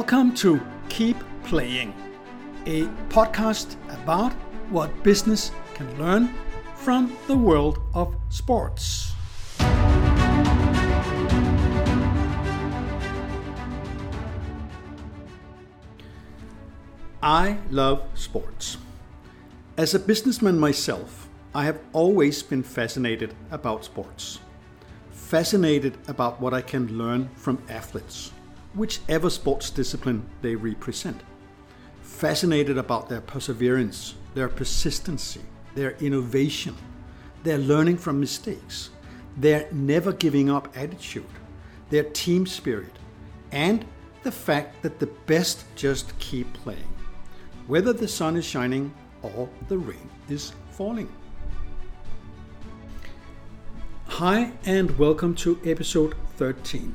Welcome to Keep Playing, a podcast about what business can learn from the world of sports. I love sports. As a businessman myself, I have always been fascinated about sports. Fascinated about what I can learn from athletes, whichever sports discipline they represent. Fascinated about their perseverance, their persistency, their innovation, their learning from mistakes, their never giving up attitude, their team spirit, and the fact that the best just keep playing whether the sun is shining or the rain is falling. Hi, and welcome to episode 13.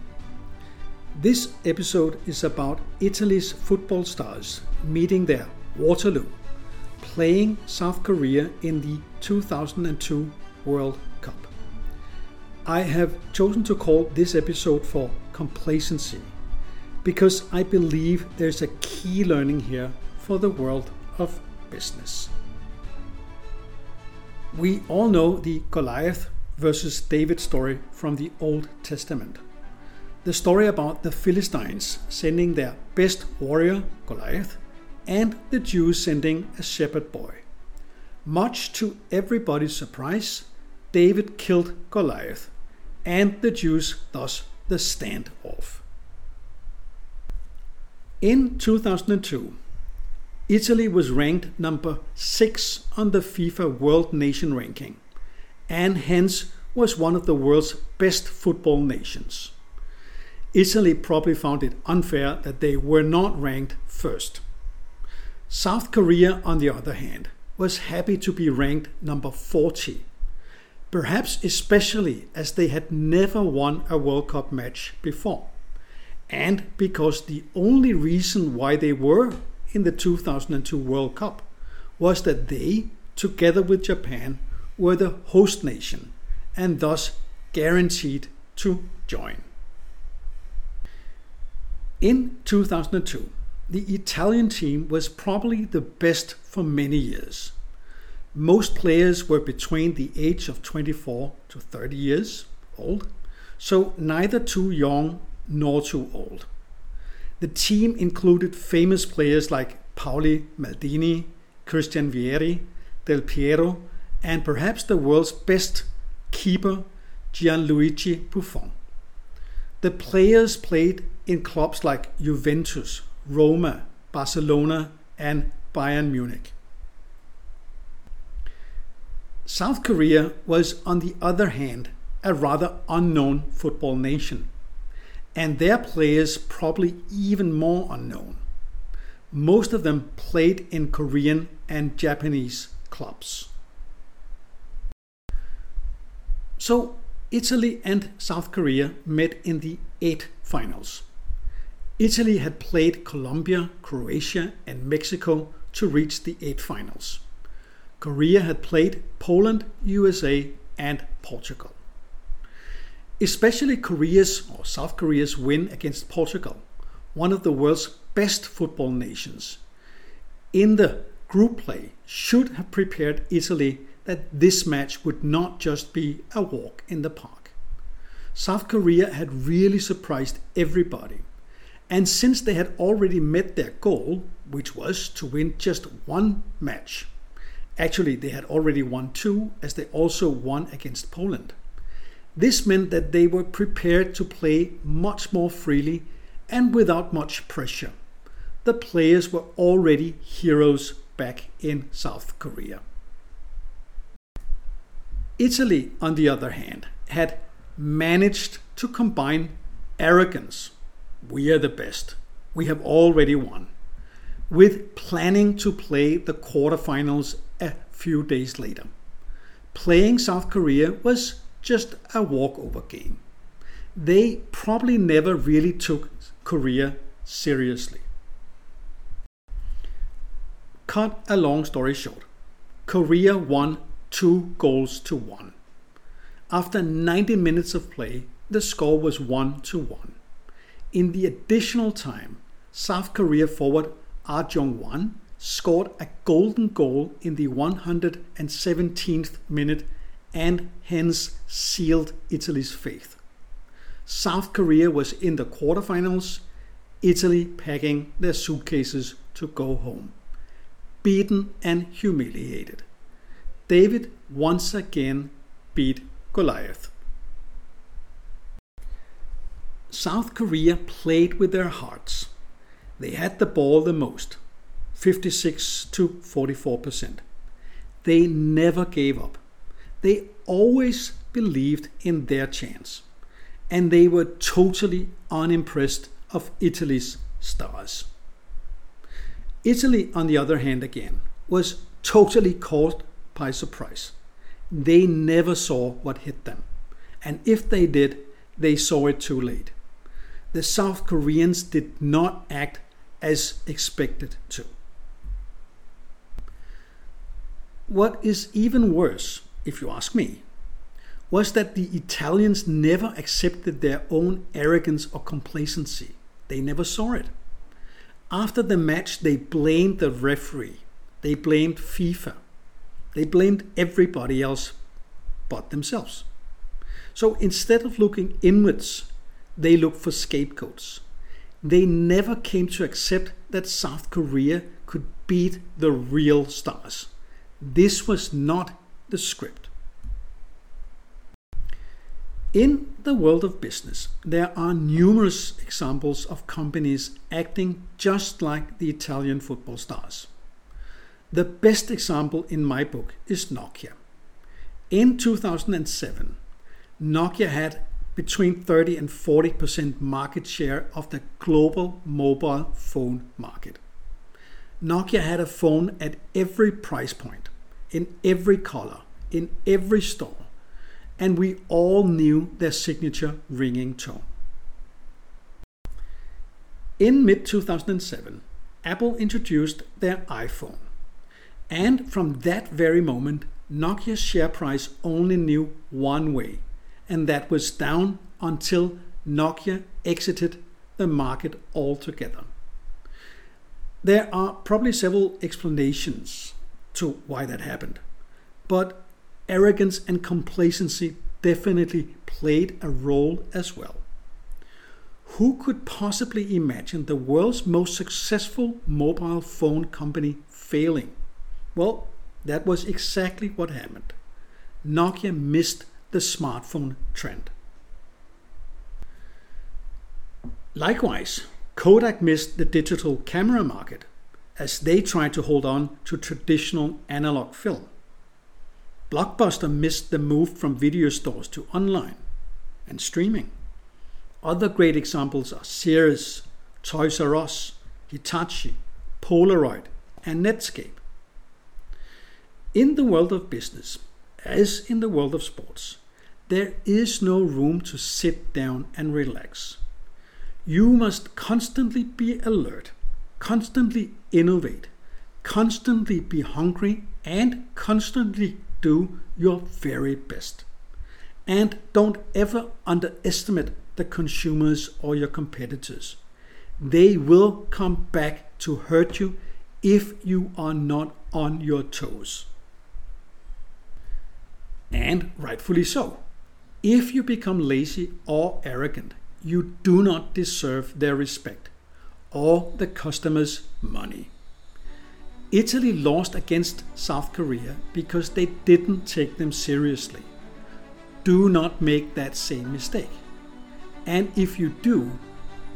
This episode is about Italy's football stars meeting their Waterloo, playing South Korea in the 2002 World Cup. I have chosen to call this episode for complacency because I believe there's a key learning here for the world of business. We all know the Goliath versus David story from the Old Testament. The story about the Philistines sending their best warrior, Goliath, and the Jews sending a shepherd boy. Much to everybody's surprise, David killed Goliath, and the Jews thus the standoff. In 2002, Italy was ranked number 6 on the FIFA World Nation Ranking and hence was one of the world's best football nations. Italy probably found it unfair that they were not ranked first. South Korea, on the other hand, was happy to be ranked number 40, perhaps especially as they had never won a World Cup match before, and because the only reason why they were in the 2002 World Cup was that they, together with Japan, were the host nation and thus guaranteed to join. In 2002, the Italian team was probably the best for many years. Most players were between the age of 24 to 30 years old, so neither too young nor too old. The team included famous players like Paolo Maldini, Christian Vieri, Del Piero, and perhaps the world's best keeper, Gianluigi Buffon. The players played in clubs like Juventus, Roma, Barcelona, and Bayern Munich. South Korea was, on the other hand, a rather unknown football nation and their players probably even more unknown. Most of them played in Korean and Japanese clubs. So, Italy and South Korea met in the eight finals. Italy had played Colombia, Croatia, and Mexico to reach the eight finals. Korea had played Poland, USA, and Portugal especially Korea's or South Korea's win against Portugal, one of the world's best football nations, in the group play should have prepared Italy that this match would not just be a walk in the park. South Korea had really surprised everybody. And since they had already met their goal, which was to win just one match, actually, they had already won two, as they also won against Poland. This meant that they were prepared to play much more freely and without much pressure. The players were already heroes back in South Korea. Italy, on the other hand, had managed to combine arrogance, we are the best, we have already won, with planning to play the quarterfinals a few days later. Playing South Korea was just a walkover game. They probably never really took Korea seriously. Cut a long story short, Korea won two goals to one. After 90 minutes of play, the score was 1 to 1. In the additional time, South Korea forward Ah Jong-wan scored a golden goal in the 117th minute and hence sealed Italy's fate. South Korea was in the quarterfinals, Italy packing their suitcases to go home. Beaten and humiliated. David once again beat Goliath. South Korea played with their hearts. They had the ball the most, 56 to 44%. They never gave up. They always believed in their chance. And they were totally unimpressed of Italy's stars. Italy, on the other hand, again, was totally caught by surprise. They never saw what hit them. And if they did, they saw it too late. The South Koreans did not act as expected to. What is even worse, if you ask me, was that the Italians never accepted their own arrogance or complacency. They never saw it. After the match, they blamed the referee, they blamed FIFA, they blamed everybody else but themselves. So instead of looking inwards, they looked for scapegoats. They never came to accept that South Korea could beat the real stars. This was not the script. In the world of business, there are numerous examples of companies acting just like the Italian football stars. The best example in my book is Nokia. In 2007, Nokia had between 30 and 40% market share of the global mobile phone market. Nokia had a phone at every price point, in every color, in every store, and we all knew their signature ringing tone. In mid 2007, Apple introduced their iPhone. And from that very moment, Nokia's share price only knew one way, and that was down until Nokia exited the market altogether. There are probably several explanations to why that happened, but arrogance and complacency definitely played a role as well. Who could possibly imagine the world's most successful mobile phone company failing? Well, that was exactly what happened. Nokia missed the smartphone trend. Likewise, Kodak missed the digital camera market as they tried to hold on to traditional analog film. Blockbuster missed the move from video stores to online and streaming. Other great examples are Sears, Toys R Us, Hitachi, Polaroid, and Netscape. In the world of business, as in the world of sports, there is no room to sit down and relax. You must constantly be alert, constantly innovate, constantly be hungry, and constantly do your very best. And don't ever underestimate the consumers or your competitors. They will come back to hurt you if you are not on your toes. And rightfully so. If you become lazy or arrogant, you do not deserve their respect or the customer's money. Italy lost against South Korea because they didn't take them seriously. Do not make that same mistake. And if you do,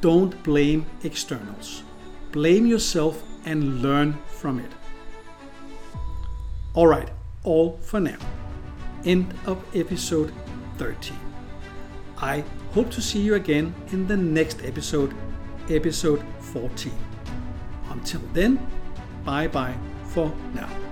don't blame externals. Blame yourself and learn from it. Alright, all for now. End of episode 13. I hope to see you again in the next episode, episode 14. Until then, bye bye for now.